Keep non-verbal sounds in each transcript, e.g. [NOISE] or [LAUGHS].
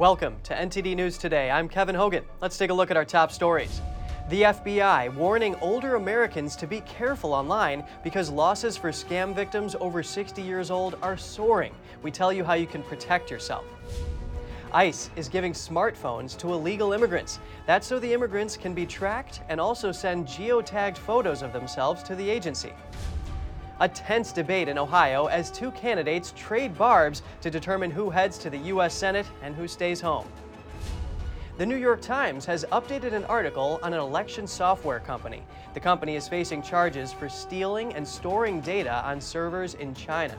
Welcome to NTD News Today. I'm Kevin Hogan. Let's take a look at our top stories. The FBI warning older Americans to be careful online because losses for scam victims over 60 years old are soaring. We tell you how you can protect yourself. ICE is giving smartphones to illegal immigrants. That's so the immigrants can be tracked and also send geotagged photos of themselves to the agency. A tense debate in Ohio as two candidates trade barbs to determine who heads to the U.S. Senate and who stays home. The New York Times has updated an article on an election software company. The company is facing charges for stealing and storing data on servers in China.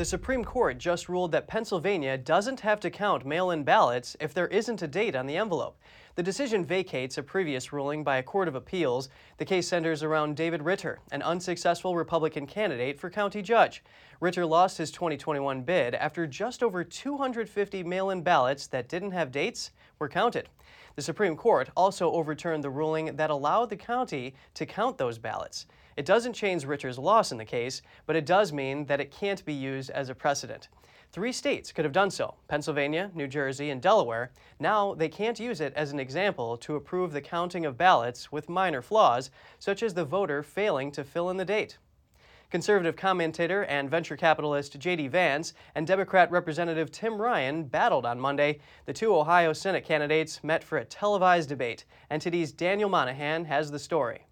The Supreme Court just ruled that Pennsylvania doesn't have to count mail in ballots if there isn't a date on the envelope. The decision vacates a previous ruling by a court of appeals. The case centers around David Ritter, an unsuccessful Republican candidate for county judge. Ritter lost his 2021 bid after just over 250 mail in ballots that didn't have dates were counted. The Supreme Court also overturned the ruling that allowed the county to count those ballots. It doesn't change Ritter's loss in the case, but it does mean that it can't be used as a precedent. Three states could have done so Pennsylvania, New Jersey, and Delaware. Now they can't use it as an example to approve the counting of ballots with minor flaws, such as the voter failing to fill in the date. Conservative commentator and venture capitalist J.D. Vance and Democrat Representative Tim Ryan battled on Monday. The two Ohio Senate candidates met for a televised debate. NTD's Daniel Monahan has the story.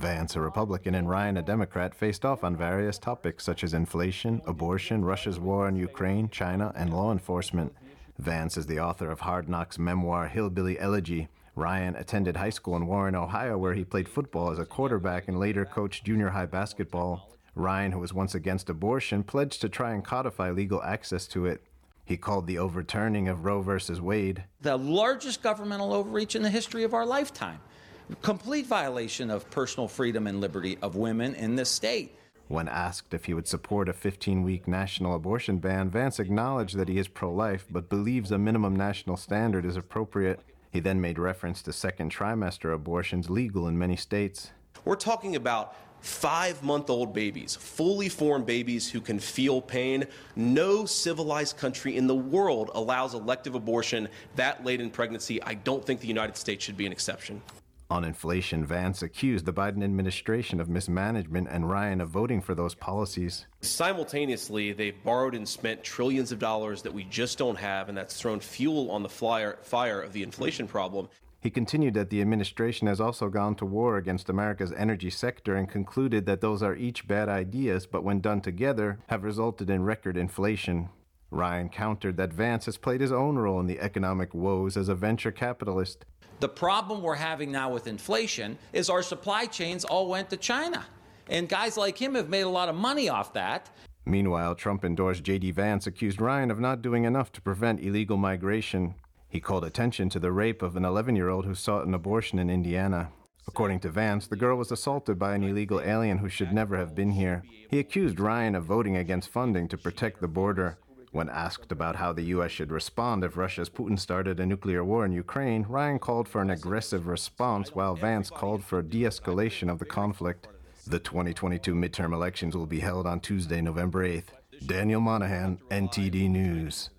Vance, a Republican, and Ryan, a Democrat, faced off on various topics such as inflation, abortion, Russia's war on Ukraine, China, and law enforcement. Vance is the author of Hard Knocks memoir Hillbilly Elegy. Ryan attended high school in Warren, Ohio, where he played football as a quarterback and later coached junior high basketball. Ryan, who was once against abortion, pledged to try and codify legal access to it. He called the overturning of Roe v. Wade the largest governmental overreach in the history of our lifetime complete violation of personal freedom and liberty of women in this state. When asked if he would support a 15 week national abortion ban, Vance acknowledged that he is pro life but believes a minimum national standard is appropriate. He then made reference to second trimester abortions legal in many states. We're talking about five month old babies, fully formed babies who can feel pain. No civilized country in the world allows elective abortion that late in pregnancy. I don't think the United States should be an exception. On inflation, Vance accused the Biden administration of mismanagement and Ryan of voting for those policies. Simultaneously, they've borrowed and spent trillions of dollars that we just don't have, and that's thrown fuel on the flyer, fire of the inflation problem. He continued that the administration has also gone to war against America's energy sector and concluded that those are each bad ideas, but when done together, have resulted in record inflation. Ryan countered that Vance has played his own role in the economic woes as a venture capitalist. The problem we're having now with inflation is our supply chains all went to China. And guys like him have made a lot of money off that. Meanwhile, Trump endorsed J.D. Vance accused Ryan of not doing enough to prevent illegal migration. He called attention to the rape of an 11 year old who sought an abortion in Indiana. According to Vance, the girl was assaulted by an illegal alien who should never have been here. He accused Ryan of voting against funding to protect the border. When asked about how the U.S. should respond if Russia's Putin started a nuclear war in Ukraine, Ryan called for an aggressive response while Vance called for de escalation of the conflict. The 2022 midterm elections will be held on Tuesday, November 8th. Daniel Monahan, NTD News.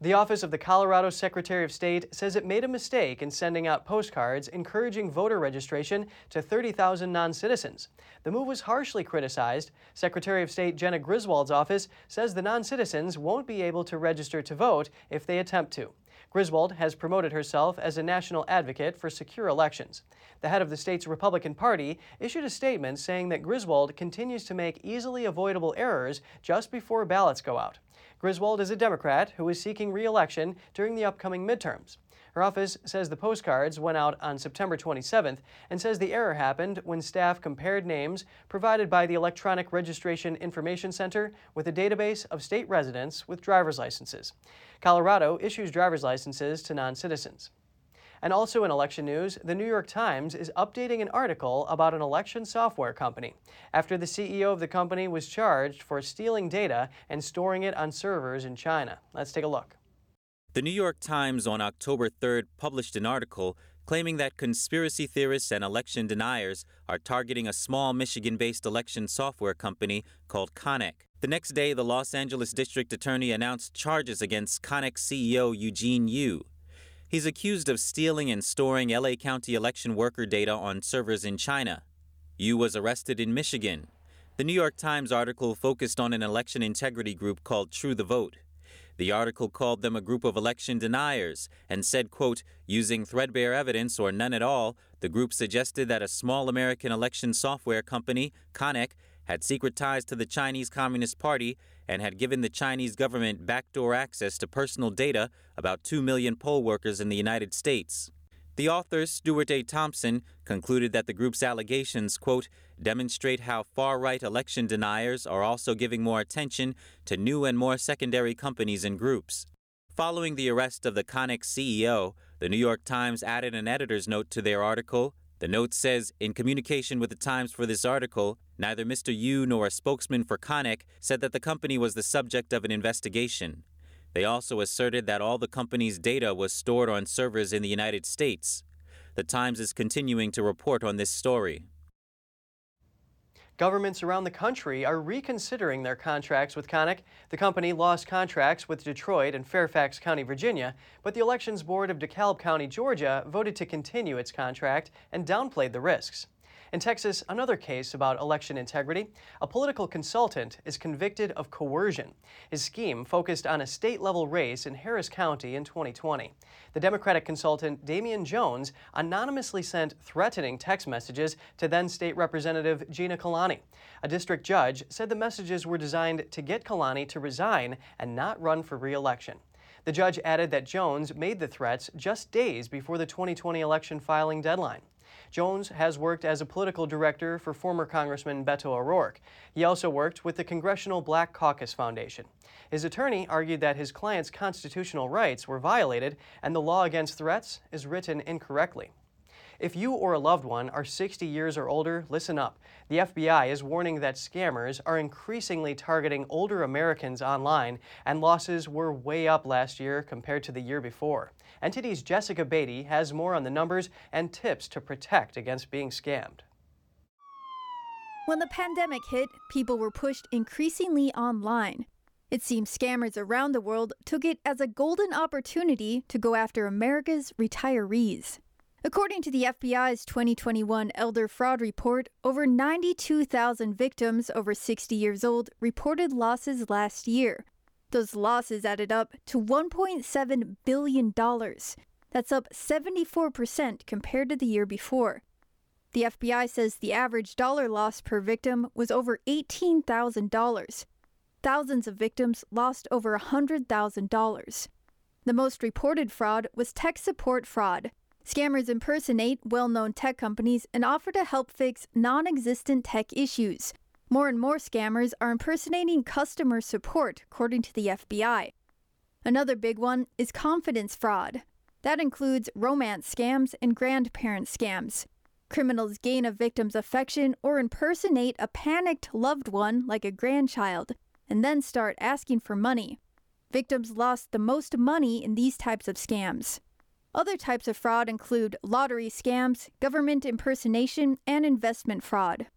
The Office of the Colorado Secretary of State says it made a mistake in sending out postcards encouraging voter registration to 30,000 non citizens. The move was harshly criticized. Secretary of State Jena Griswold's office says the non citizens won't be able to register to vote if they attempt to. Griswold has promoted herself as a national advocate for secure elections. The head of the state's Republican Party issued a statement saying that Griswold continues to make easily avoidable errors just before ballots go out. Griswold is a Democrat who is seeking re election during the upcoming midterms. Her office says the postcards went out on September 27th and says the error happened when staff compared names provided by the Electronic Registration Information Center with a database of state residents with driver's licenses. Colorado issues driver's licenses to non citizens. And also in election news, the New York Times is updating an article about an election software company after the CEO of the company was charged for stealing data and storing it on servers in China. Let's take a look. The New York Times on October 3rd published an article claiming that conspiracy theorists and election deniers are targeting a small Michigan based election software company called Konnech. The next day, the Los Angeles District Attorney announced charges against Konnech CEO Eugene Yu. He's accused of stealing and storing LA County election worker data on servers in China. Yu was arrested in Michigan. The New York Times article focused on an election integrity group called True the Vote. The article called them a group of election deniers and said, quote, using threadbare evidence or none at all, the group suggested that a small American election software company, Konnech, had secret ties to the Chinese Communist Party and had given the Chinese government backdoor access to personal data about 2 million poll workers in the United States. The author, Stuart A. Thompson, concluded that the group's allegations, quote, demonstrate how far right election deniers are also giving more attention to new and more secondary companies and groups. Following the arrest of the Konnech CEO, the New York Times added an editor's note to their article. The note says, in communication with the Times for this article, neither Mr. Yu nor a spokesman for Konnech said that the company was the subject of an investigation. They also asserted that all the company's data was stored on servers in the United States. The Times is continuing to report on this story. Governments around the country are reconsidering their contracts with Konnech. The company lost contracts with Detroit and Fairfax County, Virginia, but the Elections Board of DeKalb County, Georgia voted to continue its contract and downplayed the risks. In Texas, another case about election integrity. A political consultant is convicted of coercion. His scheme focused on a state level race in Harris County in 2020. The Democratic consultant Damian Jones anonymously sent threatening text messages to then State Representative Gina Calanni. A district judge said the messages were designed to get Calanni to resign and not run for re election. The judge added that Jones made the threats just days before the 2020 election filing deadline. Jones has worked as a political director for former Congressman Beto O'Rourke. He also worked with the Congressional Black Caucus Foundation. His attorney argued that his client's constitutional rights were violated and the law against threats is written incorrectly. If you or a loved one are 60 years or older, listen up. The FBI is warning that scammers are increasingly targeting older Americans online, and losses were way up last year compared to the year before. NTD's Jessica Beatty has more on the numbers and tips to protect against being scammed. When the pandemic hit, people were pushed increasingly online. It seems scammers around the world took it as a golden opportunity to go after America's retirees. According to the FBI's 2021 Elder Fraud Report, over 92,000 victims over 60 years old reported losses last year. Those losses added up to $1.7 billion. That's up 74% compared to the year before. The FBI says the average dollar loss per victim was over $18,000. Thousands of victims lost over $100,000. The most reported fraud was tech support fraud. Scammers impersonate well known tech companies and offer to help fix non existent tech issues. More and more scammers are impersonating customer support, according to the FBI. Another big one is confidence fraud. That includes romance scams and grandparent scams. Criminals gain a victim's affection or impersonate a panicked loved one, like a grandchild, and then start asking for money. Victims lost the most money in these types of scams. Other types of fraud include lottery scams, government impersonation, and investment fraud.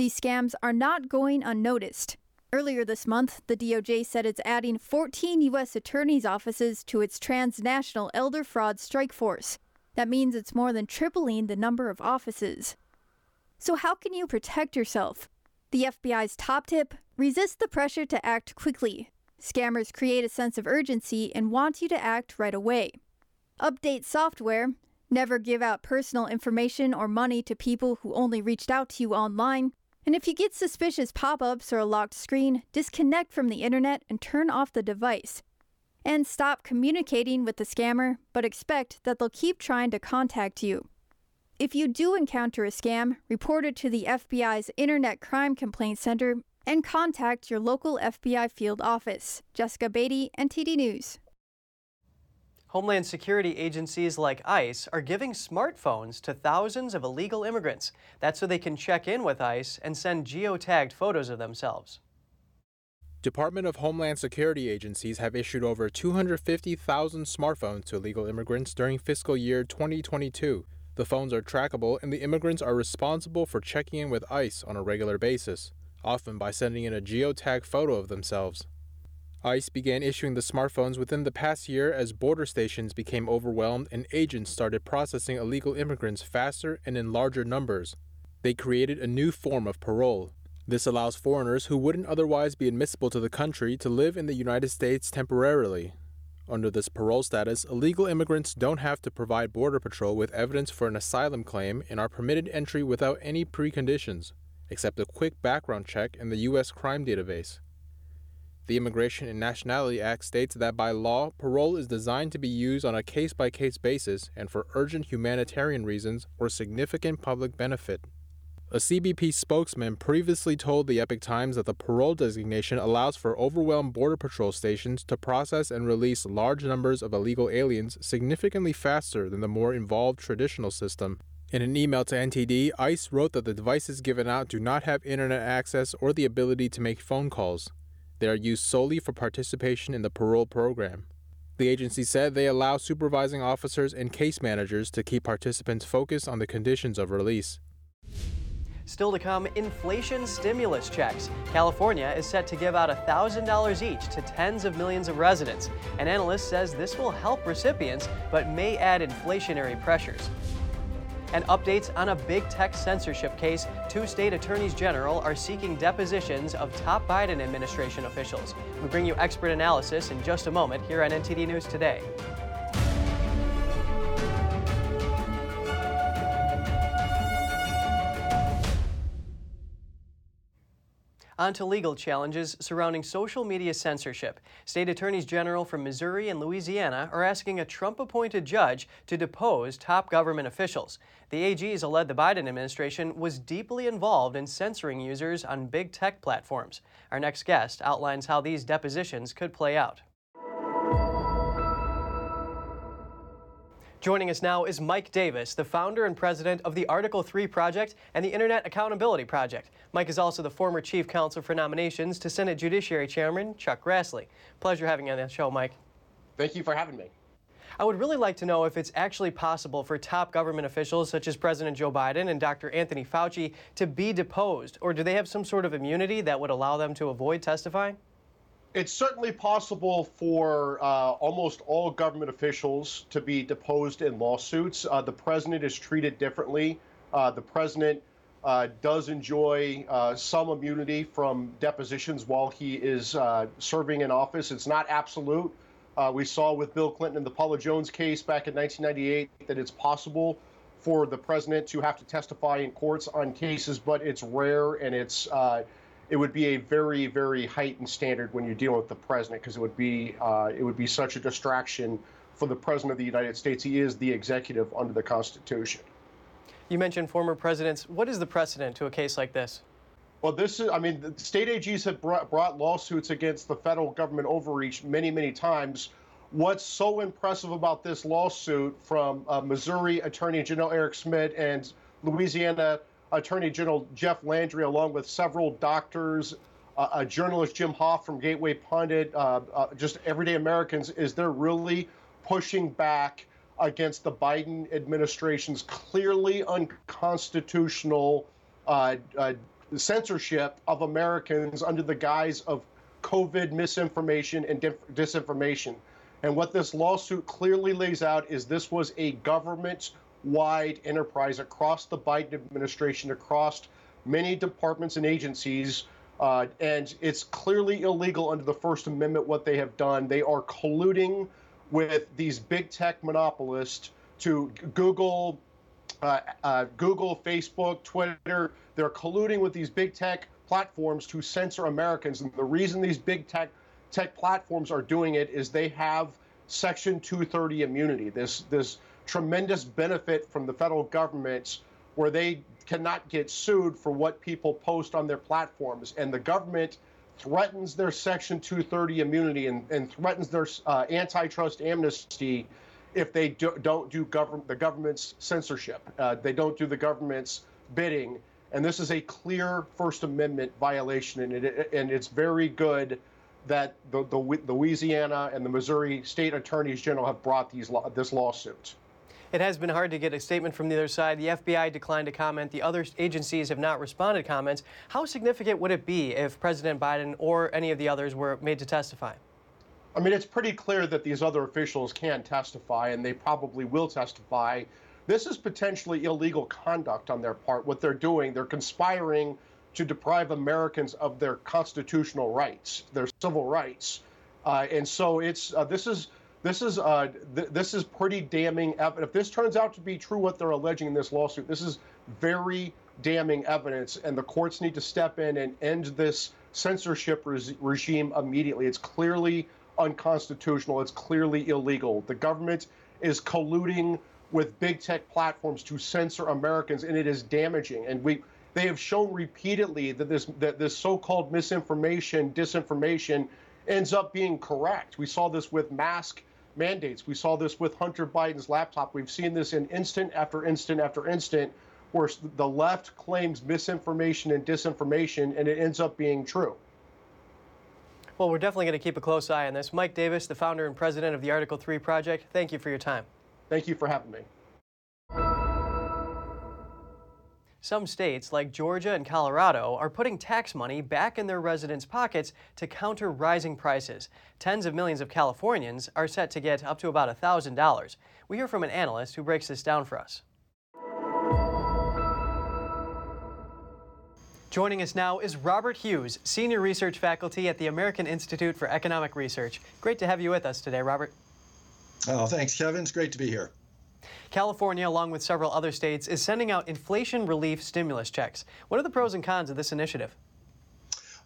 These scams are not going unnoticed. Earlier this month, the DOJ said it's adding 14 U.S. attorneys' offices to its transnational elder fraud strike force. That means it's more than tripling the number of offices. So, how can you protect yourself? The FBI's top tip resist the pressure to act quickly. Scammers create a sense of urgency and want you to act right away. Update software. Never give out personal information or money to people who only reached out to you online. And if you get suspicious pop ups or a locked screen, disconnect from the internet and turn off the device. And stop communicating with the scammer, but expect that they'll keep trying to contact you. If you do encounter a scam, report it to the FBI's Internet Crime Complaint Center and contact your local FBI field office. Jessica Beatty, NTD News. Homeland Security agencies like ICE are giving smartphones to thousands of illegal immigrants. That's so they can check in with ICE and send geotagged photos of themselves. Department of Homeland Security agencies have issued over 250,000 smartphones to illegal immigrants during fiscal year 2022. The phones are trackable, and the immigrants are responsible for checking in with ICE on a regular basis, often by sending in a geotag photo of themselves. ICE began issuing the smartphones within the past year as border stations became overwhelmed and agents started processing illegal immigrants faster and in larger numbers. They created a new form of parole, this allows foreigners who wouldn't otherwise be admissible to the country to live in the United States temporarily. Under this parole status, illegal immigrants don't have to provide Border Patrol with evidence for an asylum claim and are permitted entry without any preconditions, except a quick background check in the U.S. crime database. The Immigration and Nationality Act states that by law, parole is designed to be used on a case by case basis and for urgent humanitarian reasons or significant public benefit. A CBP spokesman previously told the Epoch Times that the parole designation allows for overwhelmed Border Patrol stations to process and release large numbers of illegal aliens significantly faster than the more involved traditional system. In an email to NTD, ICE wrote that the devices given out do not have internet access or the ability to make phone calls. They are used solely for participation in the parole program. The agency said they allow supervising officers and case managers to keep participants focused on the conditions of release. Still to come, inflation stimulus checks. California is set to give out $1,000 each to tens of millions of residents. An analyst says this will help recipients, but may add inflationary pressures. And updates on a big tech censorship case. Two state attorneys general are seeking depositions of top Biden administration officials. We bring you expert analysis in just a moment here on NTD News Today. On to legal challenges surrounding social media censorship. State attorneys general from Missouri and Louisiana are asking a Trump appointed judge to depose top government officials. The AGs allege the Biden administration was deeply involved in censoring users on big tech platforms. Our next guest outlines how these depositions could play out. Joining us now is Mike Davis, the founder and president of the Article 3 Project and the Internet Accountability Project. Mike is also the former chief counsel for nominations to Senate Judiciary Chairman Chuck Grassley. Pleasure having you on the show, Mike. Thank you for having me. I would really like to know if it's actually possible for top government officials such as President Joe Biden and Dr. Anthony Fauci to be deposed, or do they have some sort of immunity that would allow them to avoid testifying? It's certainly possible for uh, almost all government officials to be deposed in lawsuits. Uh, the president is treated differently. Uh, the president uh, does enjoy uh, some immunity from depositions while he is uh, serving in office. It's not absolute. we saw with Bill Clinton in the Paula Jones case back in 1998 that it's possible for the president to have to testify in courts on cases, but it's rare and it's it would be a very, very heightened standard when you're dealing with the president because it would be uh, it would be such a distraction for the president of the United States. He is the executive under the Constitution. You mentioned former presidents. What is the precedent to a case like this? Well, this is, I mean, the state AGs have brought, brought lawsuits against the federal government overreach many, many times. What's so impressive about this lawsuit from uh, Missouri Attorney General Eric Schmitt and Louisiana Attorney General Jeff Landry, along with several doctors, uh, a journalist Jim Hoft from Gateway Pundit, uh, uh, just everyday Americans, is they're really pushing back against the Biden administration's clearly unconstitutional uh, uh, censorship of Americans under the guise of COVID misinformation and disinformation. And what this lawsuit clearly lays out is this was a government wide enterprise across the Biden administration, across many departments and agencies. Uh, and it's clearly illegal under the First Amendment what they have done. They are colluding with these big tech monopolists to Google, uh, uh, Google, Facebook, Twitter. They're colluding with these big tech platforms to censor Americans. And the reason these big tech tech platforms are doing it is they have Section 230 immunity. This this tremendous benefit from the federal government where they cannot get sued for what people post on their platforms. And the government threatens their Section 230 immunity and, and threatens their uh, antitrust amnesty if they do, not do the government's censorship. Uh, they don't do the government's bidding. And this is a clear First Amendment violation, and, it, and it's very good that the, the, the Louisiana and the Missouri state attorneys general have brought these this lawsuit. It has been hard to get a statement from the other side. The FBI declined to comment. The other agencies have not responded to comments. How significant would it be if President Biden or any of the others were made to testify? I mean, it's pretty clear that these other officials can't testify, and they probably will testify. This is potentially illegal conduct on their part. What they're doing, they're conspiring to deprive Americans of their constitutional rights, their civil rights. Uh, and so it's uh, this is this is uh, th- this is pretty damning evidence. If this turns out to be true, what they're alleging in this lawsuit, this is very damning evidence, and the courts need to step in and end this censorship re- regime immediately. It's clearly unconstitutional. It's clearly illegal. The government is colluding with big tech platforms to censor Americans, and it is damaging. And we they have shown repeatedly that this that this so-called misinformation, disinformation, ends up being correct. We saw this with mask mandates. We saw this with Hunter Biden's laptop. We've seen this in instant after instant after instant, where the left claims misinformation and disinformation, and it ends up being true. Well, we're definitely going to keep a close eye on this. Mike Davis, the founder and president of the Article 3 Project, thank you for your time. Thank you for having me. Some states, like Georgia and Colorado, are putting tax money back in their residents' pockets to counter rising prices. Tens of millions of Californians are set to get up to about $1,000. We hear from an analyst who breaks this down for us. Joining us now is Robert Hughes, Senior Research Faculty at the American Institute for Economic Research. Great to have you with us today, Robert. Oh, thanks, Kevin. It's great to be here. California, along with several other states, is sending out inflation relief stimulus checks. What are the pros and cons of this initiative?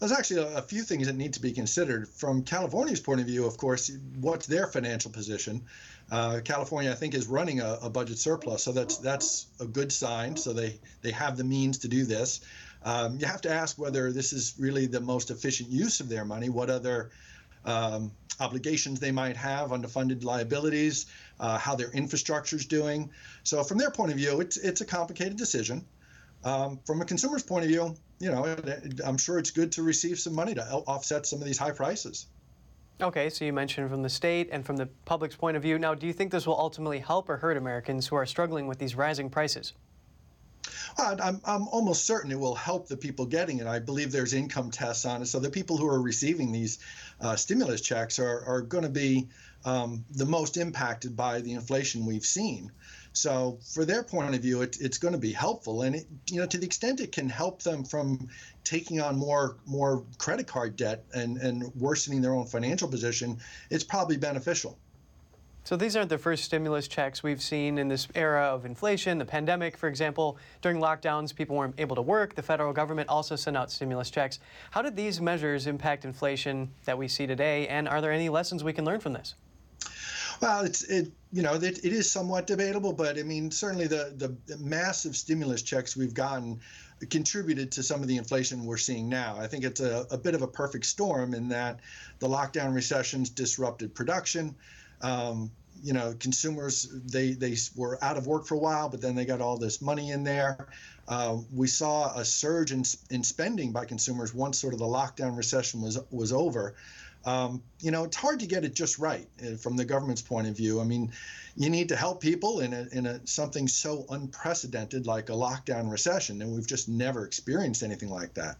There's actually a, few things that need to be considered. From California's point of view, of course, what's their financial position? Uh, California, I think, is running a, a, budget surplus, so that's that's a good sign. So they they have the means to do this. Um, you have to ask whether this is really the most efficient use of their money. What other um, obligations they might have, underfunded liabilities, uh, how their infrastructure is doing. So from their point of view, it's it's a complicated decision. Um, from a consumer's point of view, you know, I'm sure it's good to receive some money to offset some of these high prices. Okay, so you mentioned from the state and from the public's point of view. Now, do you think this will ultimately help or hurt Americans who are struggling with these rising prices? I'm, I'm almost certain it will help the people getting it. I believe there's income tests on it. So the people who are receiving these uh, stimulus checks are, are going to be um, the most impacted by the inflation we've seen. So, for their point of view, it, it's going to be helpful, and it, you know, to the extent it can help them from taking on more more credit card debt and and worsening their own financial position, it's probably beneficial. So these aren't the first stimulus checks we've seen in this era of inflation, the pandemic, for example. During lockdowns, people weren't able to work. The federal government also sent out stimulus checks. How did these measures impact inflation that we see today, and are there any lessons we can learn from this? Well, it's it you know it, it is somewhat debatable, but I mean certainly the the massive stimulus checks we've gotten contributed to some of the inflation we're seeing now. I think it's a, a bit of a perfect storm in that the lockdown recessions disrupted production. Um, you know, consumers they they were out of work for a while, but then they got all this money in there. Uh, we saw a surge in in spending by consumers once sort of the lockdown recession was was over. Um, you know, it's hard to get it just right uh, from the government's point of view. I mean, you need to help people in a, in a something so unprecedented like a lockdown recession, and we've just never experienced anything like that.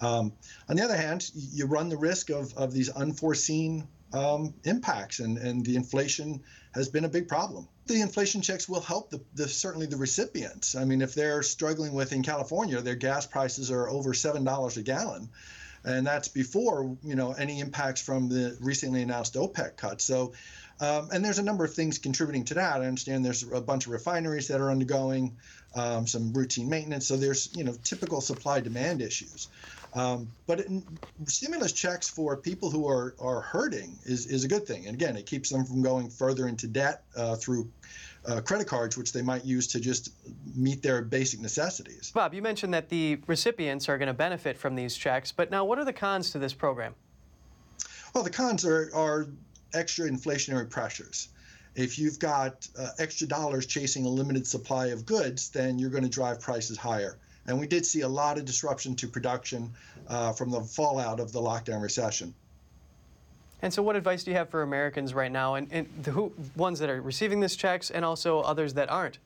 Um, on the other hand, you run the risk of, of these unforeseen um, impacts, and, and the inflation has been a big problem. The inflation checks will help the, the, certainly the recipients. I mean, if they're struggling with in California, their gas prices are over seven dollars a gallon, and that's before you know any impacts from the recently announced OPEC cuts. So. Um, and there's a number of things contributing to that. I understand there's a bunch of refineries that are undergoing um, some routine maintenance. So there's you know typical supply demand issues. Um, but it, stimulus checks for people who are, are hurting is, is a good thing. And again, it keeps them from going further into debt uh, through uh, credit cards, which they might use to just meet their basic necessities. Bob, you mentioned that the recipients are going to benefit from these checks, but now what are the cons to this program? Well, the cons are, are extra inflationary pressures. If you've got uh, extra dollars chasing a limited supply of goods, then you're going to drive prices higher. And we did see a lot of disruption to production uh, from the fallout of the lockdown recession. And so, what advice do you have for Americans right now, and, and the who, ones that are receiving these checks, and also others that aren't?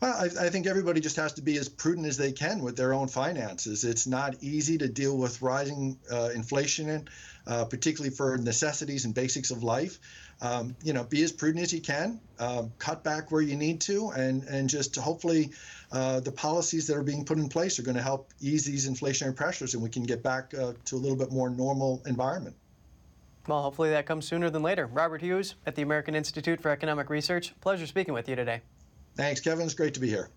Well, I, I, think everybody just has to be as prudent as they can with their own finances. It's not easy to deal with rising uh, inflation, uh, particularly for necessities and basics of life. Um, you know, be as prudent as you can, uh, cut back where you need to, and and just hopefully uh, the policies that are being put in place are going to help ease these inflationary pressures, and we can get back uh, to a little bit more normal environment. Well, hopefully that comes sooner than later. Robert Hughes at the American Institute for Economic Research. Pleasure speaking with you today. Thanks, Kevin. It's great to be here.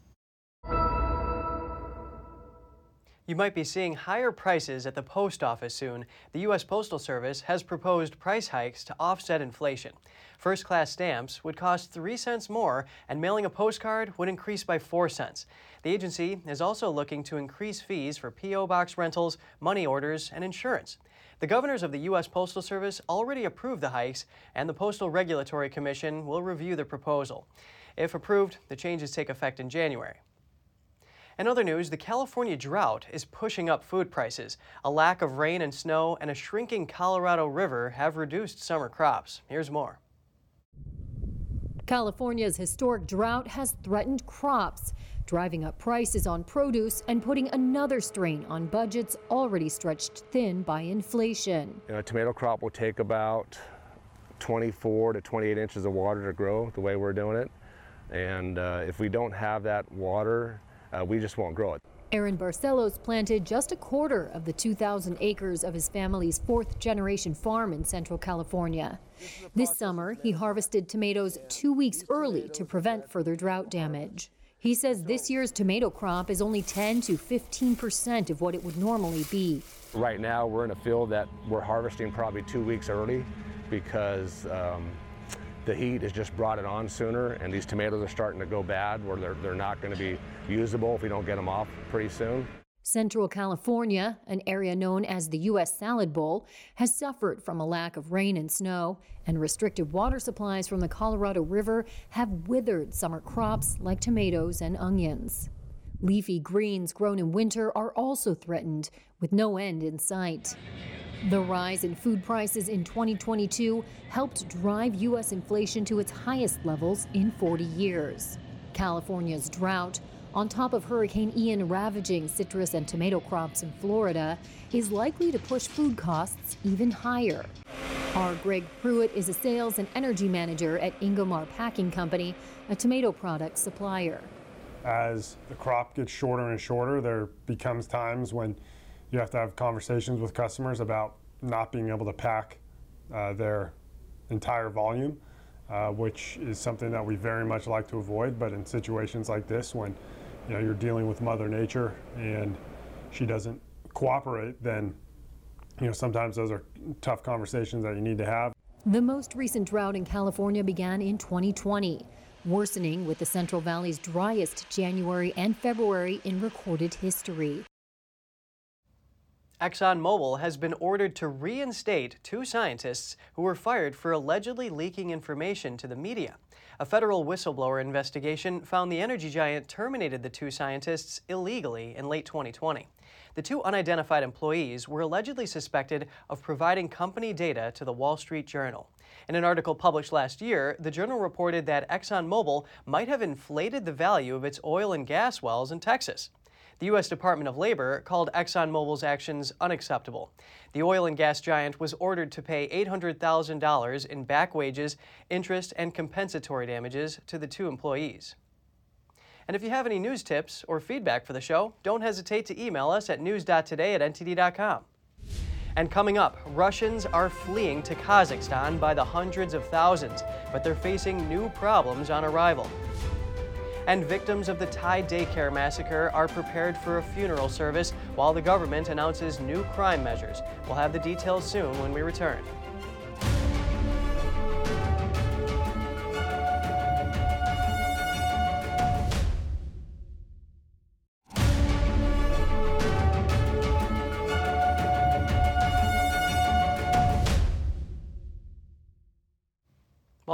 You might be seeing higher prices at the post office soon. The U.S. Postal Service has proposed price hikes to offset inflation. First class stamps would cost 3 cents more, and mailing a postcard would increase by 4 cents. The agency is also looking to increase fees for P.O. box rentals, money orders, and insurance. The governors of the U.S. Postal Service already approved the hikes, and the Postal Regulatory Commission will review the proposal. If approved, the changes take effect in January. In other news, the California drought is pushing up food prices. A lack of rain and snow and a shrinking Colorado River have reduced summer crops. Here's more. California's historic drought has threatened crops, driving up prices on produce and putting another strain on budgets already stretched thin by inflation. You know, a tomato crop will take about 24 to 28 inches of water to grow the way we're doing it. And uh, if we don't have that water, uh, we just won't grow it. Aaron Barcelos planted just a quarter of the 2,000 acres of his family's fourth generation farm in Central California. This summer, he harvested tomatoes two weeks early to prevent further drought damage. He says this year's tomato crop is only 10 to 15 percent of what it would normally be. Right now, we're in a field that we're harvesting probably two weeks early because um, the heat has just brought it on sooner, and these tomatoes are starting to go bad where they're, they're not going to be usable if we don't get them off pretty soon. Central California, an area known as the U.S. Salad Bowl, has suffered from a lack of rain and snow, and restricted water supplies from the Colorado River have withered summer crops like tomatoes and onions. Leafy greens grown in winter are also threatened, with no end in sight. The rise in food prices in 2022 helped drive U.S. inflation to its highest levels in 40 years. California's drought, on top of Hurricane Ian ravaging citrus and tomato crops in Florida, is likely to push food costs even higher. Our Greg Pruitt is a sales and energy manager at Ingomar Packing Company, a tomato product supplier. As the crop gets shorter and shorter, there becomes times when you have to have conversations with customers about not being able to pack uh, their entire volume, uh, which is something that we very much like to avoid. But in situations like this, when you know you're dealing with Mother Nature and she doesn't cooperate, then you know sometimes those are tough conversations that you need to have. The most recent drought in California began in 2020, worsening with the Central Valley's driest January and February in recorded history. ExxonMobil has been ordered to reinstate two scientists who were fired for allegedly leaking information to the media. A federal whistleblower investigation found the energy giant terminated the two scientists illegally in late 2020. The two unidentified employees were allegedly suspected of providing company data to the Wall Street Journal. In an article published last year, the journal reported that ExxonMobil might have inflated the value of its oil and gas wells in Texas. The U.S. Department of Labor called ExxonMobil's actions unacceptable. The oil and gas giant was ordered to pay $800,000 in back wages, interest, and compensatory damages to the two employees. And if you have any news tips or feedback for the show, don't hesitate to email us at news.today at ntd.com. And coming up, Russians are fleeing to Kazakhstan by the hundreds of thousands, but they're facing new problems on arrival and victims of the Thai daycare massacre are prepared for a funeral service while the government announces new crime measures. We'll have the details soon when we return.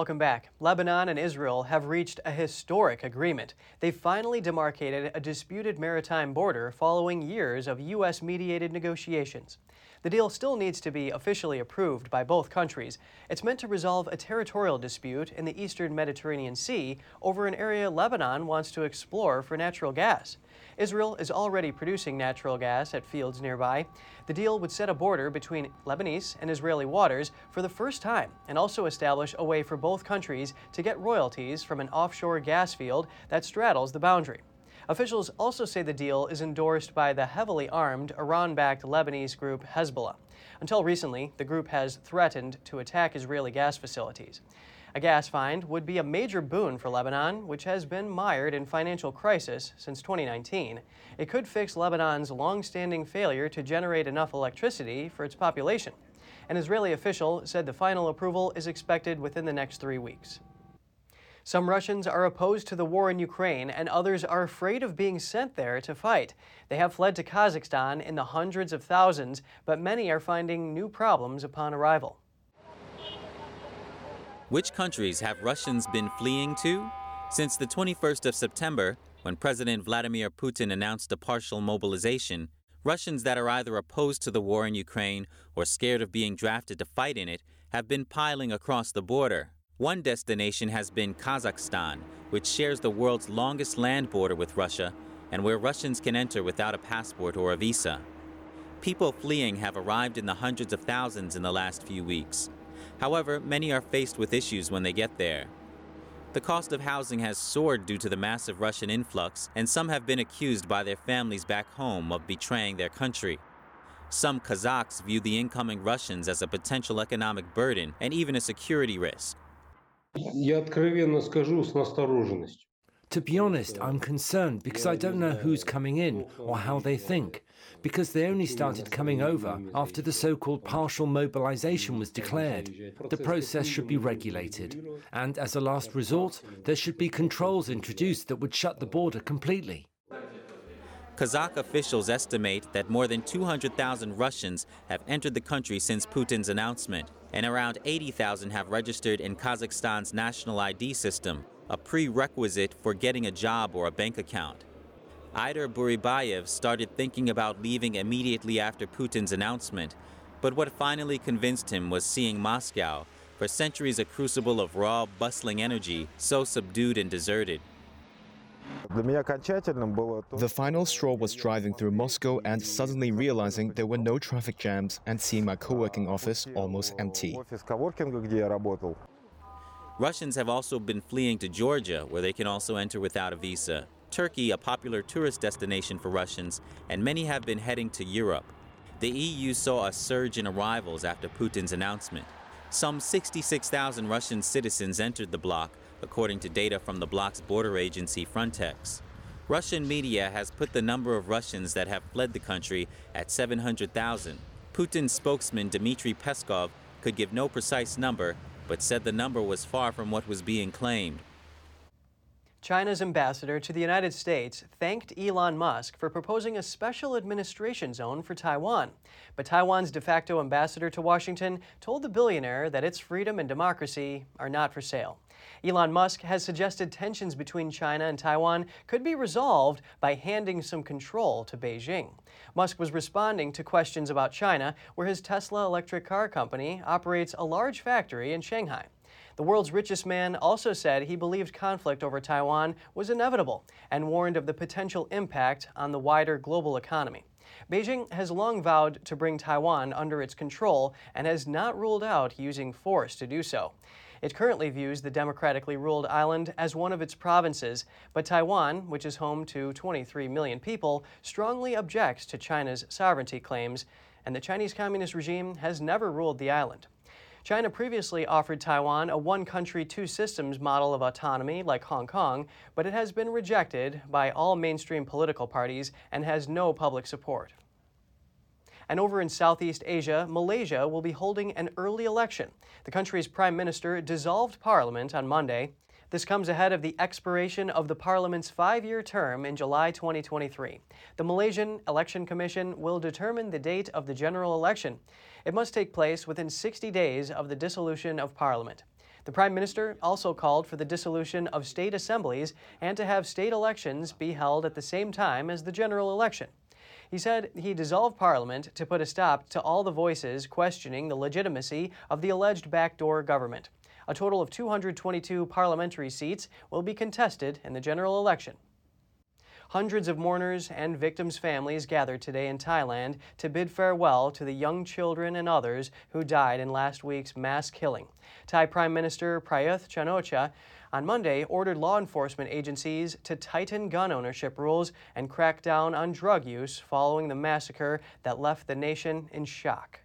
Welcome back. Lebanon and Israel have reached a historic agreement. They finally demarcated a disputed maritime border following years of U.S. mediated negotiations. The deal still needs to be officially approved by both countries. It's meant to resolve a territorial dispute in the eastern Mediterranean Sea over an area Lebanon wants to explore for natural gas. Israel is already producing natural gas at fields nearby. The deal would set a border between Lebanese and Israeli waters for the first time and also establish a way for both countries to get royalties from an offshore gas field that straddles the boundary. Officials also say the deal is endorsed by the heavily armed Iran backed Lebanese group Hezbollah. Until recently, the group has threatened to attack Israeli gas facilities. A gas find would be a major boon for Lebanon, which has been mired in financial crisis since 2019. It could fix Lebanon's long-standing failure to generate enough electricity for its population. An Israeli official said the final approval is expected within the next three weeks. Some Russians are opposed to the war in Ukraine, and others are afraid of being sent there to fight. They have fled to Kazakhstan in the hundreds of thousands, but many are finding new problems upon arrival. Which countries have Russians been fleeing to? Since the 21st of September, when President Vladimir Putin announced a partial mobilization, Russians that are either opposed to the war in Ukraine or scared of being drafted to fight in it have been piling across the border. One destination has been Kazakhstan, which shares the world's longest land border with Russia and where Russians can enter without a passport or a visa. People fleeing have arrived in the hundreds of thousands in the last few weeks. However, many are faced with issues when they get there. The cost of housing has soared due to the massive Russian influx, and some have been accused by their families back home of betraying their country. Some Kazakhs view the incoming Russians as a potential economic burden and even a security risk. To be honest, I'm concerned because I don't know who's coming in or how they think, because they only started coming over after the so called partial mobilization was declared. The process should be regulated, and as a last resort, there should be controls introduced that would shut the border completely. Kazakh officials estimate that more than 200,000 Russians have entered the country since Putin's announcement, and around 80,000 have registered in Kazakhstan's national ID system, a prerequisite for getting a job or a bank account. Aider Buribayev started thinking about leaving immediately after Putin's announcement, but what finally convinced him was seeing Moscow, for centuries a crucible of raw, bustling energy, so subdued and deserted. The final straw was driving through Moscow and suddenly realizing there were no traffic jams and seeing my co working office almost empty. Russians have also been fleeing to Georgia, where they can also enter without a visa. Turkey, a popular tourist destination for Russians, and many have been heading to Europe. The EU saw a surge in arrivals after Putin's announcement. Some 66,000 Russian citizens entered the bloc, according to data from the bloc's border agency Frontex. Russian media has put the number of Russians that have fled the country at 700,000. Putin's spokesman Dmitry Peskov could give no precise number, but said the number was far from what was being claimed. China's ambassador to the United States thanked Elon Musk for proposing a special administration zone for Taiwan. But Taiwan's de facto ambassador to Washington told the billionaire that its freedom and democracy are not for sale. Elon Musk has suggested tensions between China and Taiwan could be resolved by handing some control to Beijing. Musk was responding to questions about China, where his Tesla electric car company operates a large factory in Shanghai. The world's richest man also said he believed conflict over Taiwan was inevitable and warned of the potential impact on the wider global economy. Beijing has long vowed to bring Taiwan under its control and has not ruled out using force to do so. It currently views the democratically ruled island as one of its provinces, but Taiwan, which is home to 23 million people, strongly objects to China's sovereignty claims, and the Chinese Communist regime has never ruled the island. China previously offered Taiwan a one country, two systems model of autonomy like Hong Kong, but it has been rejected by all mainstream political parties and has no public support. And over in Southeast Asia, Malaysia will be holding an early election. The country's prime minister dissolved parliament on Monday. This comes ahead of the expiration of the parliament's five year term in July 2023. The Malaysian Election Commission will determine the date of the general election. It must take place within 60 days of the dissolution of parliament. The Prime Minister also called for the dissolution of state assemblies and to have state elections be held at the same time as the general election. He said he dissolved Parliament to put a stop to all the voices questioning the legitimacy of the alleged backdoor government. A total of 222 parliamentary seats will be contested in the general election. Hundreds of mourners and victims' families gathered today in Thailand to bid farewell to the young children and others who died in last week's mass killing. Thai Prime Minister Prayuth Chan-o-cha on Monday ordered law enforcement agencies to tighten gun ownership rules and crack down on drug use following the massacre that left the nation in shock.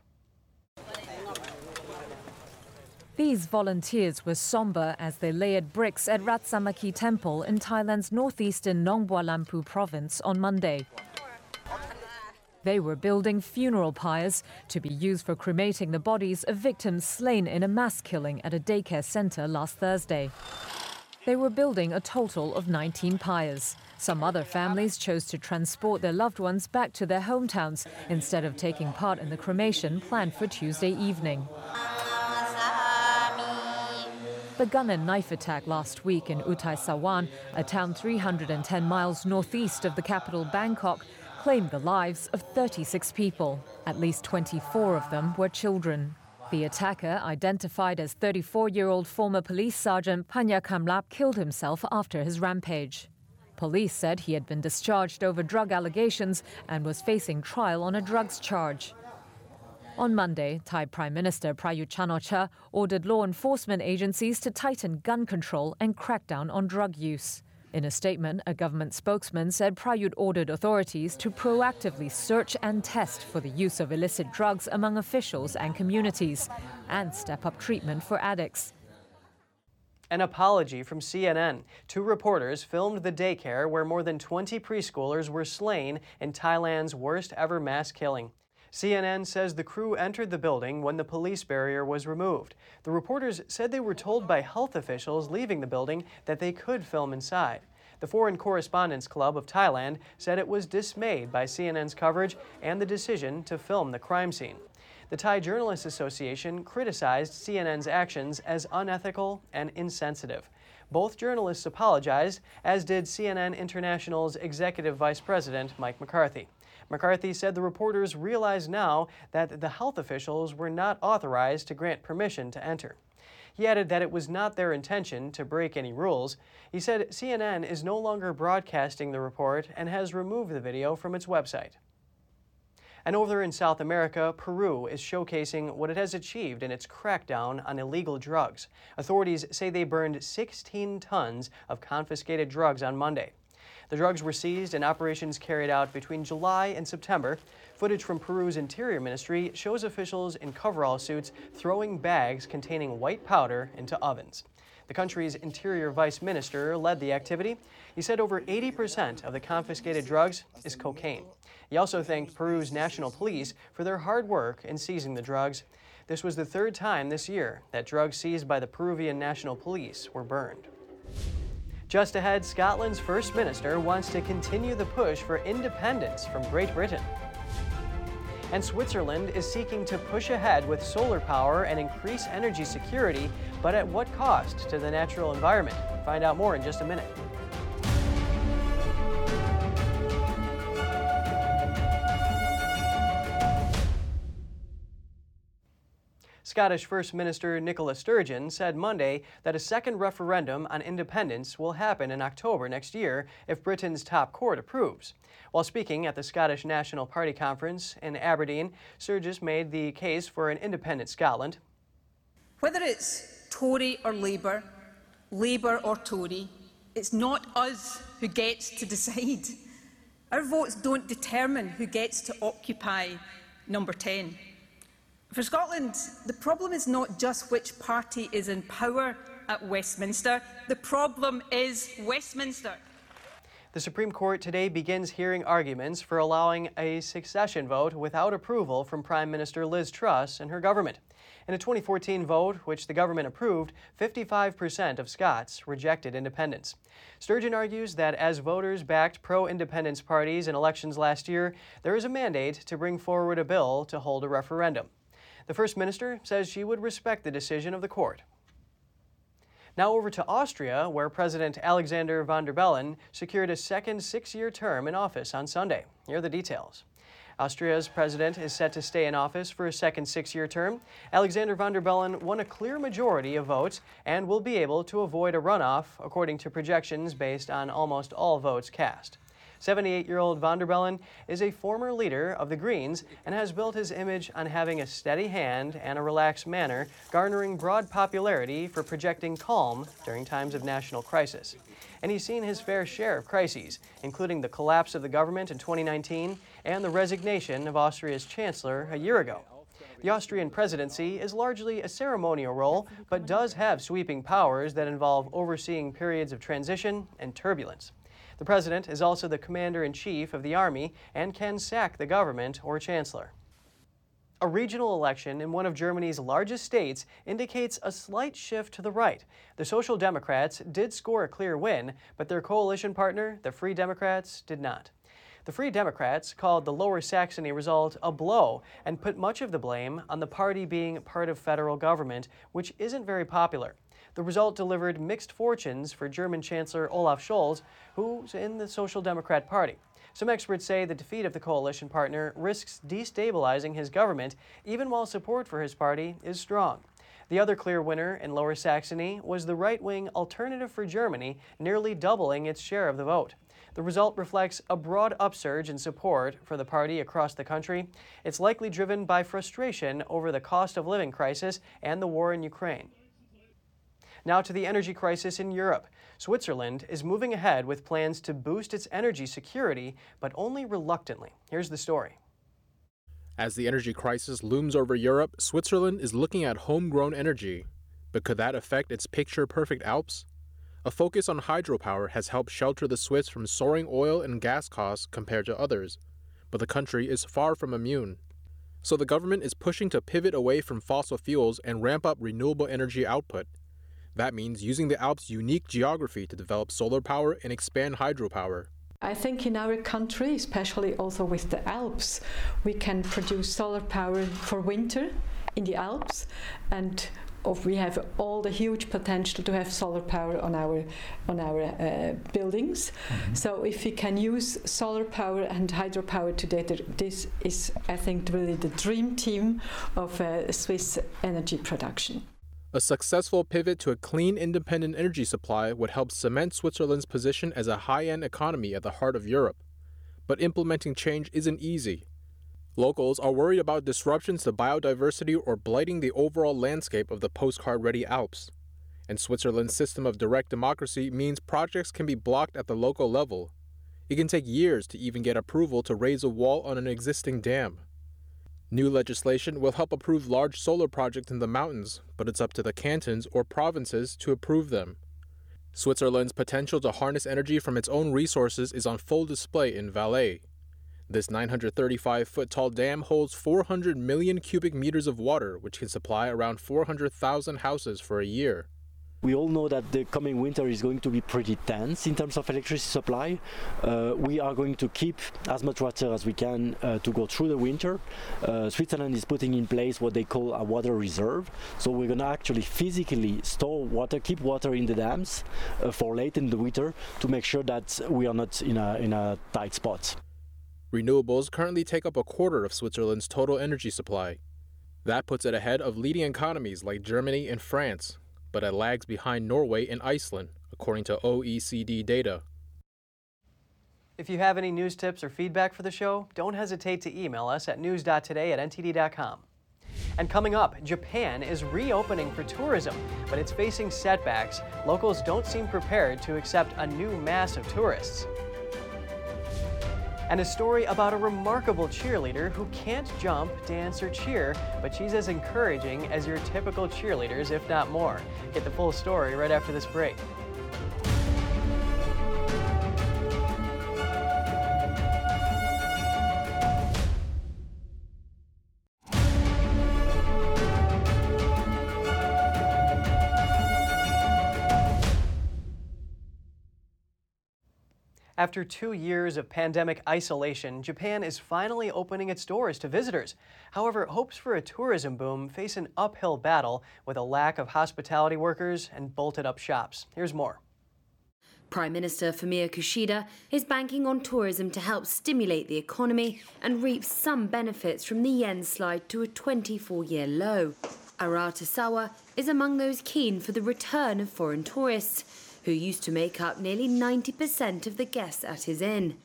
These volunteers were somber as they layered bricks at Ratsamaki Temple in Thailand's northeastern Nongbua province on Monday. They were building funeral pyres to be used for cremating the bodies of victims slain in a mass killing at a daycare center last Thursday. They were building a total of 19 pyres. Some other families chose to transport their loved ones back to their hometowns instead of taking part in the cremation planned for Tuesday evening. The gun and knife attack last week in Uthai Sawan, a town 310 miles northeast of the capital Bangkok, claimed the lives of 36 people. At least 24 of them were children. The attacker, identified as 34 year old former police sergeant Panya Kamlap, killed himself after his rampage. Police said he had been discharged over drug allegations and was facing trial on a drugs charge. On Monday, Thai Prime Minister Prayut Chan-o-cha ordered law enforcement agencies to tighten gun control and crack down on drug use. In a statement, a government spokesman said Prayut ordered authorities to proactively search and test for the use of illicit drugs among officials and communities and step up treatment for addicts. An apology from CNN. Two reporters filmed the daycare where more than 20 preschoolers were slain in Thailand's worst ever mass killing. CNN says the crew entered the building when the police barrier was removed. The reporters said they were told by health officials leaving the building that they could film inside. The Foreign Correspondents Club of Thailand said it was dismayed by CNN's coverage and the decision to film the crime scene. The Thai Journalists Association criticized CNN's actions as unethical and insensitive. Both journalists apologized, as did CNN International's executive vice president, Mike McCarthy. McCarthy said the reporters realize now that the health officials were not authorized to grant permission to enter. He added that it was not their intention to break any rules. He said CNN is no longer broadcasting the report and has removed the video from its website. And over in South America, Peru is showcasing what it has achieved in its crackdown on illegal drugs. Authorities say they burned 16 tons of confiscated drugs on Monday. The drugs were seized and operations carried out between July and September. Footage from Peru's Interior Ministry shows officials in coverall suits throwing bags containing white powder into ovens. The country's Interior Vice Minister led the activity. He said over 80% of the confiscated drugs is cocaine. He also thanked Peru's national police for their hard work in seizing the drugs. This was the third time this year that drugs seized by the Peruvian National Police were burned. Just ahead, Scotland's First Minister wants to continue the push for independence from Great Britain. And Switzerland is seeking to push ahead with solar power and increase energy security, but at what cost to the natural environment? Find out more in just a minute. Scottish First Minister Nicola Sturgeon said Monday that a second referendum on independence will happen in October next year if Britain's top court approves. While speaking at the Scottish National Party conference in Aberdeen, Sturgeon made the case for an independent Scotland. Whether it's Tory or Labour, Labour or Tory, it's not us who gets to decide. Our votes don't determine who gets to occupy number 10. For Scotland, the problem is not just which party is in power at Westminster, the problem is Westminster. The Supreme Court today begins hearing arguments for allowing a succession vote without approval from Prime Minister Liz Truss and her government. In a 2014 vote, which the government approved, 55% of Scots rejected independence. Sturgeon argues that as voters backed pro independence parties in elections last year, there is a mandate to bring forward a bill to hold a referendum. The First Minister says she would respect the decision of the court. Now over to Austria, where President Alexander Van der Bellen secured a second six-year term in office on Sunday. Here are the details. Austria's president is set to stay in office for a second six year term. Alexander Van der Bellen won a clear majority of votes and will be able to avoid a runoff, according to projections based on almost all votes cast. 78 year old Van der Bellen is a former leader of the Greens and has built his image on having a steady hand and a relaxed manner, garnering broad popularity for projecting calm during times of national crisis. And he's seen his fair share of crises, including the collapse of the government in 2019 and the resignation of Austria's chancellor a year ago. The Austrian presidency is largely a ceremonial role, but does have sweeping powers that involve overseeing periods of transition and turbulence. The president is also the commander in chief of the army and can sack the government or chancellor. A regional election in one of Germany's largest states indicates a slight shift to the right. The Social Democrats did score a clear win, but their coalition partner, the Free Democrats, did not. The Free Democrats called the Lower Saxony result a blow and put much of the blame on the party being part of federal government, which isn't very popular. The result delivered mixed fortunes for German Chancellor Olaf Scholz, who's in the Social Democrat Party. Some experts say the defeat of the coalition partner risks destabilizing his government, even while support for his party is strong. The other clear winner in Lower Saxony was the right wing Alternative for Germany, nearly doubling its share of the vote. The result reflects a broad upsurge in support for the party across the country. It's likely driven by frustration over the cost of living crisis and the war in Ukraine. Now to the energy crisis in Europe. Switzerland is moving ahead with plans to boost its energy security, but only reluctantly. Here's the story. As the energy crisis looms over Europe, Switzerland is looking at homegrown energy. But could that affect its picture perfect Alps? A focus on hydropower has helped shelter the Swiss from soaring oil and gas costs compared to others, but the country is far from immune. So the government is pushing to pivot away from fossil fuels and ramp up renewable energy output. That means using the Alps' unique geography to develop solar power and expand hydropower. I think in our country, especially also with the Alps, we can produce solar power for winter in the Alps and we have all the huge potential to have solar power on our on our uh, buildings. Mm-hmm. So if we can use solar power and hydropower together, this is, I think, really the dream team of uh, Swiss energy production. A successful pivot to a clean, independent energy supply would help cement Switzerland's position as a high end economy at the heart of Europe. But implementing change isn't easy. Locals are worried about disruptions to biodiversity or blighting the overall landscape of the postcard ready Alps. And Switzerland's system of direct democracy means projects can be blocked at the local level. It can take years to even get approval to raise a wall on an existing dam. New legislation will help approve large solar projects in the mountains, but it's up to the cantons or provinces to approve them. Switzerland's potential to harness energy from its own resources is on full display in Valais. This 935 foot tall dam holds 400 million cubic meters of water, which can supply around 400,000 houses for a year. We all know that the coming winter is going to be pretty tense in terms of electricity supply. Uh, we are going to keep as much water as we can uh, to go through the winter. Uh, Switzerland is putting in place what they call a water reserve. So we're going to actually physically store water, keep water in the dams uh, for late in the winter to make sure that we are not in a, in a tight spot. Renewables currently take up a quarter of Switzerland's total energy supply. That puts it ahead of leading economies like Germany and France, but it lags behind Norway and Iceland, according to OECD data. If you have any news tips or feedback for the show, don't hesitate to email us at news.today at ntd.com. And coming up, Japan is reopening for tourism, but it's facing setbacks. Locals don't seem prepared to accept a new mass of tourists and a story about a remarkable cheerleader who can't jump, dance, or cheer, but she's as encouraging as your typical cheerleaders, if not more. Get the full story right after this break. After two years of pandemic isolation, Japan is finally opening its doors to visitors. However, hopes for a tourism boom face an uphill battle with a lack of hospitality workers and bolted up shops. Here's more. Prime Minister Fumio Kishida is banking on tourism to help stimulate the economy and reap some benefits from the yen slide to a 24 year low. Arata is among those keen for the return of foreign tourists, who used to make up nearly 90% of the guests at his inn.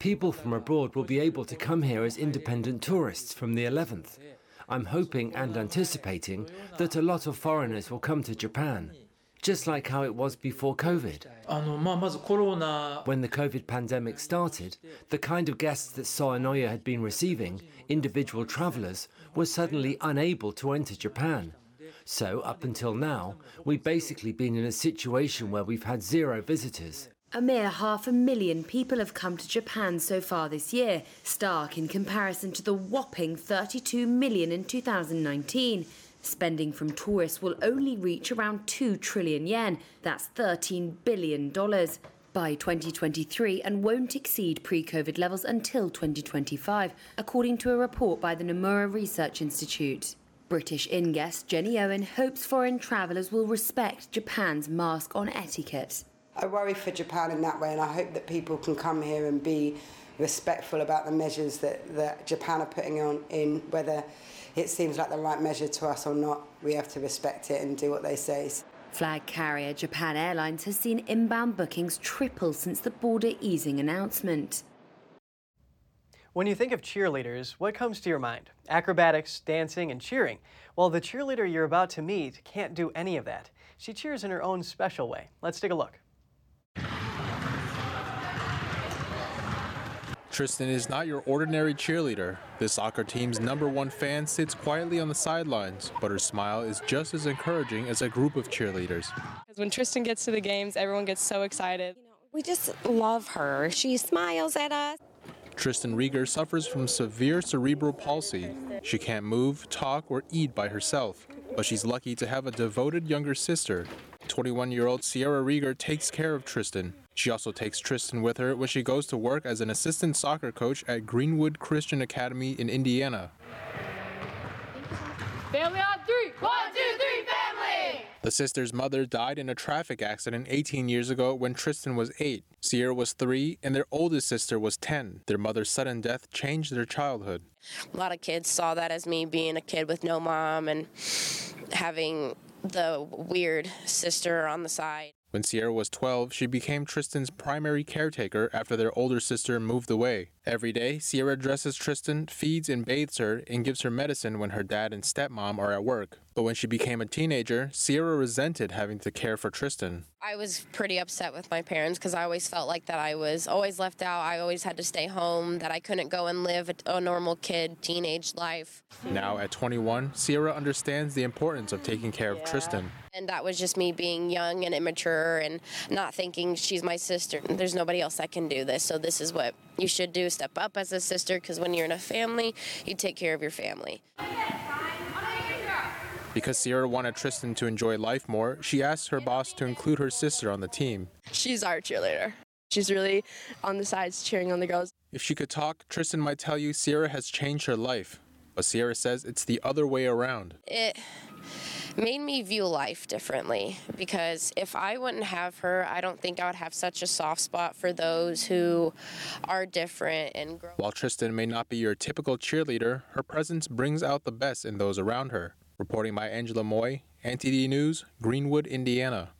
People from abroad will be able to come here as independent tourists from the 11th. I'm hoping and anticipating that a lot of foreigners will come to Japan, just like how it was before COVID. When the COVID pandemic started, the kind of guests that Soenoya had been receiving, individual travellers, were suddenly unable to enter Japan. So, up until now, we've basically been in a situation where we've had zero visitors. A mere half a million people have come to Japan so far this year, stark in comparison to the whopping 32 million in 2019. Spending from tourists will only reach around 2 trillion yen, that's $13 billion, by 2023 and won't exceed pre COVID levels until 2025, according to a report by the Nomura Research Institute. British inn guest Jenny Owen hopes foreign travellers will respect Japan's mask on etiquette. I worry for Japan in that way, and I hope that people can come here and be respectful about the measures that, that Japan are putting on in whether it seems like the right measure to us or not. We have to respect it and do what they say. Flag carrier Japan Airlines has seen inbound bookings triple since the border easing announcement. When you think of cheerleaders, what comes to your mind? Acrobatics, dancing, and cheering. Well, the cheerleader you're about to meet can't do any of that. She cheers in her own special way. Let's take a look. Tristan is not your ordinary cheerleader. The soccer team's number one fan sits quietly on the sidelines, but her smile is just as encouraging as a group of cheerleaders. When Tristan gets to the games, everyone gets so excited. We just love her. She smiles at us. Tristan Rieger suffers from severe cerebral palsy. She can't move, talk, or eat by herself, but she's lucky to have a devoted younger sister. 21 year old Sierra Rieger takes care of Tristan. She also takes Tristan with her when she goes to work as an assistant soccer coach at Greenwood Christian Academy in Indiana. Family on three. One, two. The sister's mother died in a traffic accident 18 years ago when Tristan was 8. Sierra was 3 and their oldest sister was 10. Their mother's sudden death changed their childhood. A lot of kids saw that as me being a kid with no mom and having the weird sister on the side. When Sierra was 12, she became Tristan's primary caretaker after their older sister moved away. Every day, Sierra dresses Tristan, feeds and bathes her, and gives her medicine when her dad and stepmom are at work. But when she became a teenager, Sierra resented having to care for Tristan. I was pretty upset with my parents because I always felt like that I was always left out. I always had to stay home, that I couldn't go and live a normal kid teenage life. Now at 21, Sierra understands the importance of taking care of Tristan. And that was just me being young and immature and not thinking she's my sister. There's nobody else that can do this, so this is what you should do step up as a sister because when you're in a family, you take care of your family. Because Sierra wanted Tristan to enjoy life more, she asked her boss to include her sister on the team. She's our cheerleader. She's really on the sides cheering on the girls. If she could talk, Tristan might tell you Sierra has changed her life. But Sierra says it's the other way around. It made me view life differently because if I wouldn't have her, I don't think I would have such a soft spot for those who are different and grow. While Tristan may not be your typical cheerleader, her presence brings out the best in those around her. Reporting by Angela Moy, NTD News, Greenwood, Indiana.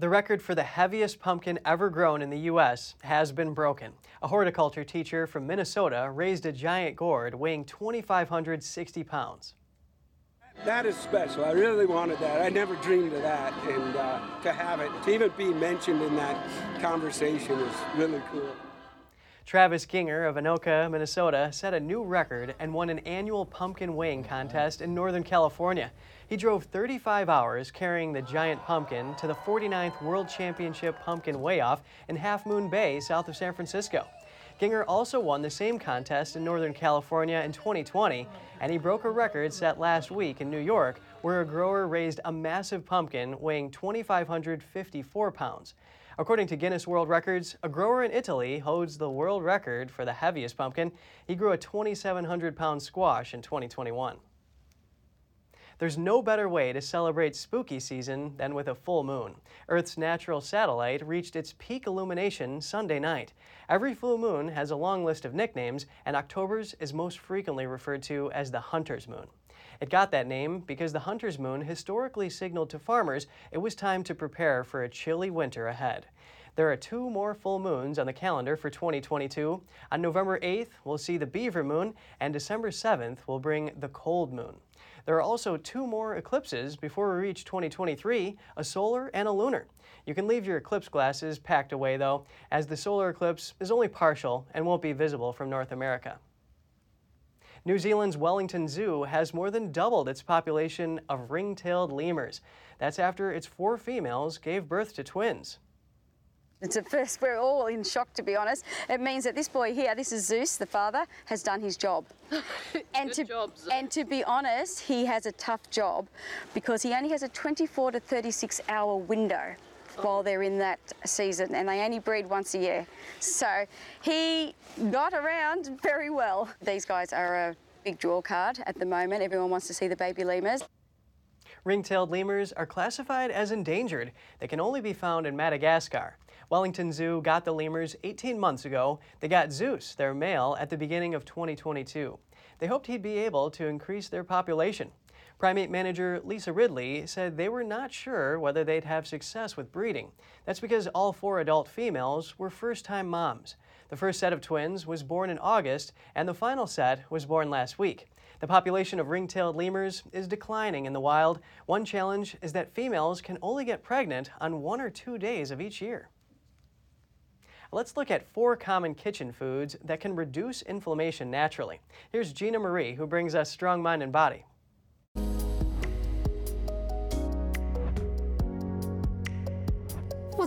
The record for the heaviest pumpkin ever grown in the U.S. has been broken. A horticulture teacher from Minnesota raised a giant gourd weighing 2,560 pounds. That is special. I really wanted that. I never dreamed of that. And uh, to have it, to even be mentioned in that conversation is really cool. Travis Gienger of Anoka, Minnesota, set a new record and won an annual pumpkin weighing contest in Northern California. He drove 35 hours carrying the giant pumpkin to the 49th World Championship Pumpkin Weigh-Off in Half Moon Bay, south of San Francisco. Gienger also won the same contest in Northern California in 2020, and he broke a record set last week in New York, where a grower raised a massive pumpkin weighing 2,554 pounds. According to Guinness World Records, a grower in Italy holds the world record for the heaviest pumpkin. He grew a 2,700 pound squash in 2021. There's no better way to celebrate spooky season than with a full moon. Earth's natural satellite reached its peak illumination Sunday night. Every full moon has a long list of nicknames, and October's is most frequently referred to as the hunter's moon. It got that name because the hunter's moon historically signaled to farmers it was time to prepare for a chilly winter ahead. There are two more full moons on the calendar for 2022. On November 8th, we'll see the beaver moon, and December 7th will bring the cold moon. There are also two more eclipses before we reach 2023 a solar and a lunar. You can leave your eclipse glasses packed away, though, as the solar eclipse is only partial and won't be visible from North America. New Zealand's Wellington Zoo has more than doubled its population of ring tailed lemurs. That's after its four females gave birth to twins. It's at first we're all in shock to be honest. It means that this boy here, this is Zeus, the father, has done his job. [LAUGHS] and to job, and to be honest, he has a tough job because he only has a 24 to 36 hour window while they're in that season and they only breed once a year. So he got around very well. These guys are a big draw card at the moment. Everyone wants to see the baby lemurs. Ring-tailed lemurs are classified as endangered. They can only be found in Madagascar. Wellington Zoo got the lemurs 18 months ago. They got Zeus, their male, at the beginning of 2022. They hoped he'd be able to increase their population. Primate manager Lisa Ridley said they were not sure whether they'd have success with breeding. That's because all four adult females were first-time moms. The first set of twins was born in August, and the final set was born last week. The population of ring-tailed lemurs is declining in the wild. One challenge is that females can only get pregnant on one or two days of each year. Let's look at four common kitchen foods that can reduce inflammation naturally. Here's Gina Marie, who brings us Strong Mind and Body.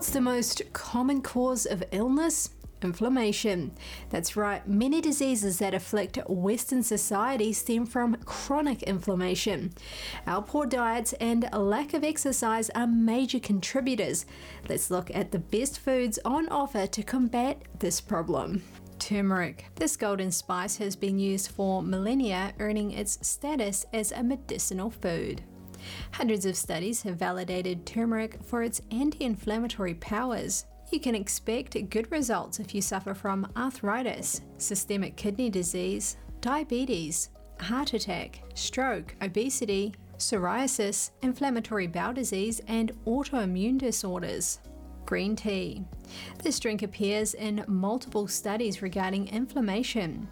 What's the most common cause of illness? Inflammation. That's right, many diseases that afflict Western society stem from chronic inflammation. Our poor diets and lack of exercise are major contributors. Let's look at the best foods on offer to combat this problem. Turmeric. This golden spice has been used for millennia, earning its status as a medicinal food. Hundreds of studies have validated turmeric for its anti inflammatory powers. You can expect good results if you suffer from arthritis, systemic kidney disease, diabetes, heart attack, stroke, obesity, psoriasis, inflammatory bowel disease, and autoimmune disorders. Green tea. This drink appears in multiple studies regarding inflammation.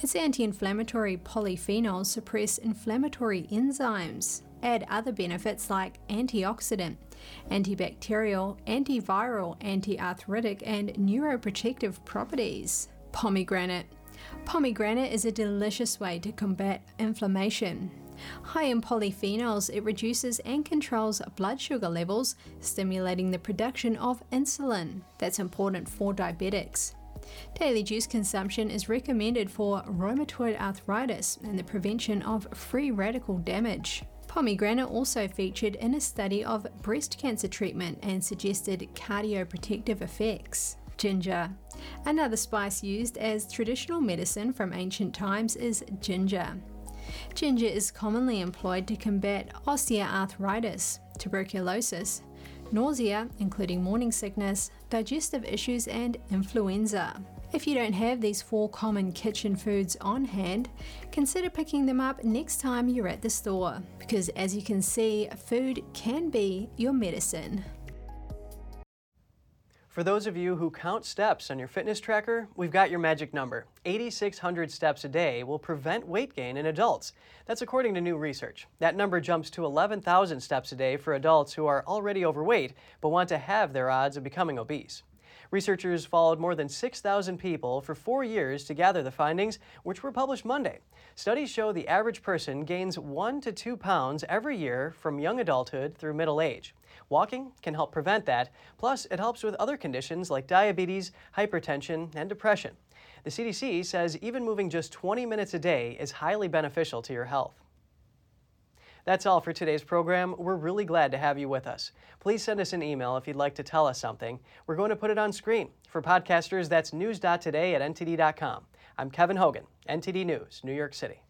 Its anti inflammatory polyphenols suppress inflammatory enzymes, add other benefits like antioxidant, antibacterial, antiviral, antiarthritic, and neuroprotective properties. Pomegranate. Pomegranate is a delicious way to combat inflammation. High in polyphenols, it reduces and controls blood sugar levels, stimulating the production of insulin. That's important for diabetics. Daily juice consumption is recommended for rheumatoid arthritis and the prevention of free radical damage. Pomegranate also featured in a study of breast cancer treatment and suggested cardioprotective effects. Ginger. Another spice used as traditional medicine from ancient times is ginger. Ginger is commonly employed to combat osteoarthritis, tuberculosis, nausea, including morning sickness, digestive issues, and influenza. If you don't have these four common kitchen foods on hand, consider picking them up next time you're at the store, because as you can see, food can be your medicine. For those of you who count steps on your fitness tracker, we've got your magic number. 8,600 steps a day will prevent weight gain in adults. That's according to new research. That number jumps to 11,000 steps a day for adults who are already overweight but want to have their odds of becoming obese. Researchers followed more than 6,000 people for four years to gather the findings, which were published Monday. Studies show the average person gains one to two pounds every year from young adulthood through middle age. Walking can help prevent that, plus, it helps with other conditions like diabetes, hypertension, and depression. The CDC says even moving just 20 minutes a day is highly beneficial to your health. That's all for today's program. We're really glad to have you with us. Please send us an email if you'd like to tell us something. We're going to put it on screen. For podcasters, that's news.today at ntd.com. I'm Kevin Hogan, NTD News, New York City.